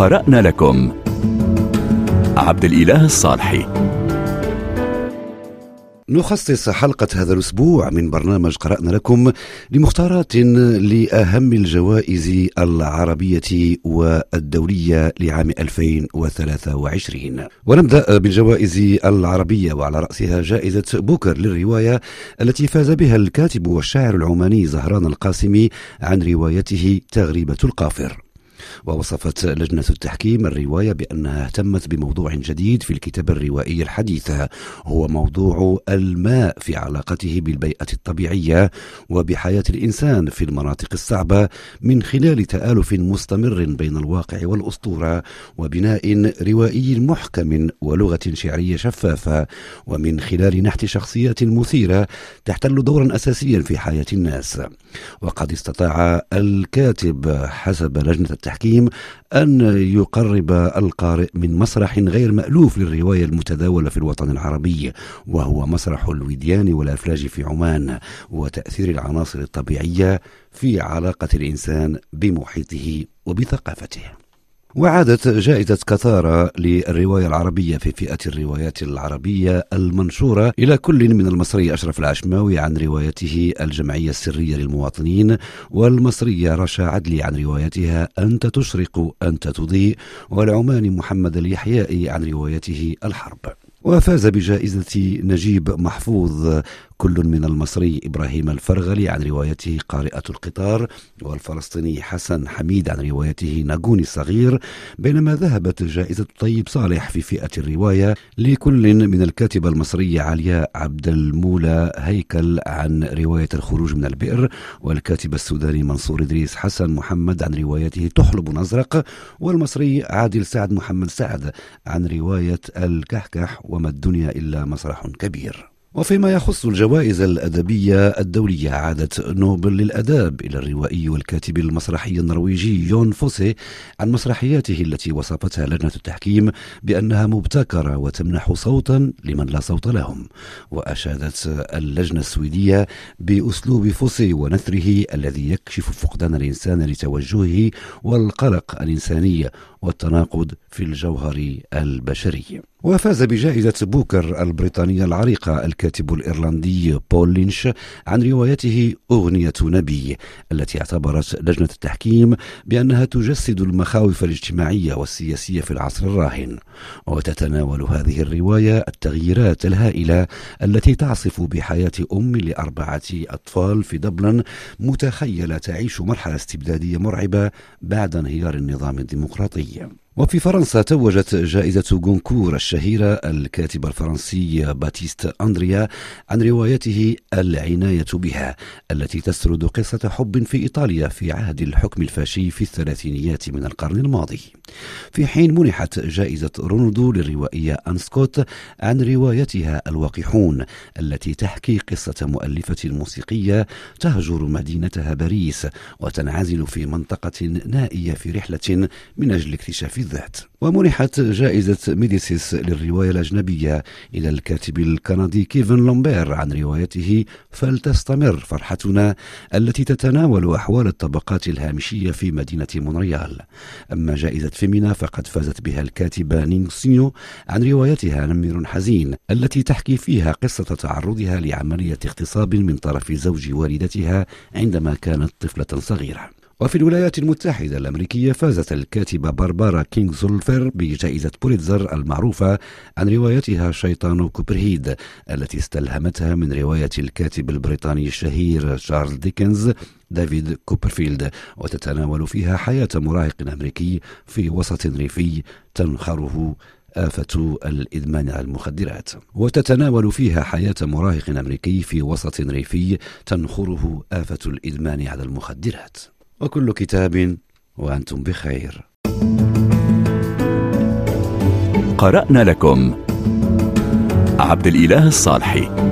قرأنا لكم. عبد الإله الصالحي. نخصص حلقة هذا الأسبوع من برنامج قرأنا لكم لمختارات لأهم الجوائز العربية والدولية لعام 2023 ونبدأ بالجوائز العربية وعلى رأسها جائزة بوكر للرواية التي فاز بها الكاتب والشاعر العماني زهران القاسمي عن روايته تغريبة القافر. ووصفت لجنة التحكيم الرواية بأنها اهتمت بموضوع جديد في الكتاب الروائي الحديث. هو موضوع الماء في علاقته بالبيئة الطبيعية وبحياة الإنسان في المناطق الصعبة من خلال تآلف مستمر بين الواقع والأسطورة وبناء روائي محكم ولغة شعرية شفافة. ومن خلال نحت شخصيات مثيرة تحتل دورا أساسيا في حياة الناس. وقد استطاع الكاتب حسب لجنة التحكيم أن يقرب القارئ من مسرح غير مألوف للرواية المتداولة في الوطن العربي وهو مسرح الوديان والأفلاج في عمان وتأثير العناصر الطبيعية في علاقة الإنسان بمحيطه وبثقافته. وعادت جائزة كثارة للرواية العربية في فئة الروايات العربية المنشورة إلى كل من المصري أشرف العشماوي عن روايته الجمعية السرية للمواطنين والمصرية رشا عدلي عن روايتها أنت تشرق أنت تضيء والعماني محمد اليحيائي عن روايته الحرب. وفاز بجائزة نجيب محفوظ كل من المصري إبراهيم الفرغلي عن روايته قارئة القطار والفلسطيني حسن حميد عن روايته ناجوني الصغير بينما ذهبت جائزة طيب صالح في فئة الرواية لكل من الكاتبة المصرية علياء عبد المولى هيكل عن رواية الخروج من البئر والكاتب السوداني منصور إدريس حسن محمد عن روايته تحلب نزرق والمصري عادل سعد محمد سعد عن رواية الكحكح وما الدنيا إلا مسرح كبير. وفيما يخص الجوائز الأدبية الدولية عادت نوبل للأداب إلى الروائي والكاتب المسرحي النرويجي يون فوسي عن مسرحياته التي وصفتها لجنة التحكيم بأنها مبتكرة وتمنح صوتا لمن لا صوت لهم. وأشادت اللجنة السويدية بأسلوب فوسي ونثره الذي يكشف فقدان الإنسان لتوجهه والقلق الإنساني والتناقض في الجوهر البشري. وفاز بجائزة بوكر البريطانية العريقة الكاتب الإيرلندي بول لينش عن روايته أغنية نبي التي اعتبرت لجنة التحكيم بأنها تجسد المخاوف الاجتماعية والسياسية في العصر الراهن. وتتناول هذه الرواية التغييرات الهائلة التي تعصف بحياة أم لأربعة أطفال في دبلن متخيلة تعيش مرحلة استبدادية مرعبة بعد انهيار النظام الديمقراطي. وفي فرنسا توجت جائزة جونكور الشهيرة الكاتب الفرنسي باتيست أندريا عن روايته العناية بها التي تسرد قصة حب في إيطاليا في عهد الحكم الفاشي في الثلاثينيات من القرن الماضي. في حين منحت جائزة رونودو للروائية آن سكوت عن روايتها الوقحون التي تحكي قصة مؤلفة موسيقية تهجر مدينتها باريس وتنعزل في منطقة نائية في رحلة من أجل اكتشاف الذات. ومنحت جائزة ميديسيس للرواية الأجنبية إلى الكاتب الكندي كيفن لومبير عن روايته فلتستمر فرحتنا التي تتناول أحوال الطبقات الهامشية في مدينة مونريال. أما جائزة فيمينا فقد فازت بها الكاتبة نيج سينو عن روايتها نمر حزين التي تحكي فيها قصة تعرضها لعملية اغتصاب من طرف زوج والدتها عندما كانت طفلة صغيرة. وفي الولايات المتحدة الأمريكية فازت الكاتبة باربارا كينغسولفر بجائزة بوليتزر المعروفة عن روايتها شيطان كوبرهيد التي استلهمتها من رواية الكاتب البريطاني الشهير تشارلز ديكنز دافيد كوبرفيلد. وتتناول فيها حياة مراهق أمريكي في وسط ريفي تنخره آفة الإدمان على المخدرات. وتتناول فيها حياة مراهق أمريكي في وسط ريفي تنخره آفة الإدمان على المخدرات. وكل كتاب وأنتم بخير. قرأنا لكم عبد الإله الصالحي.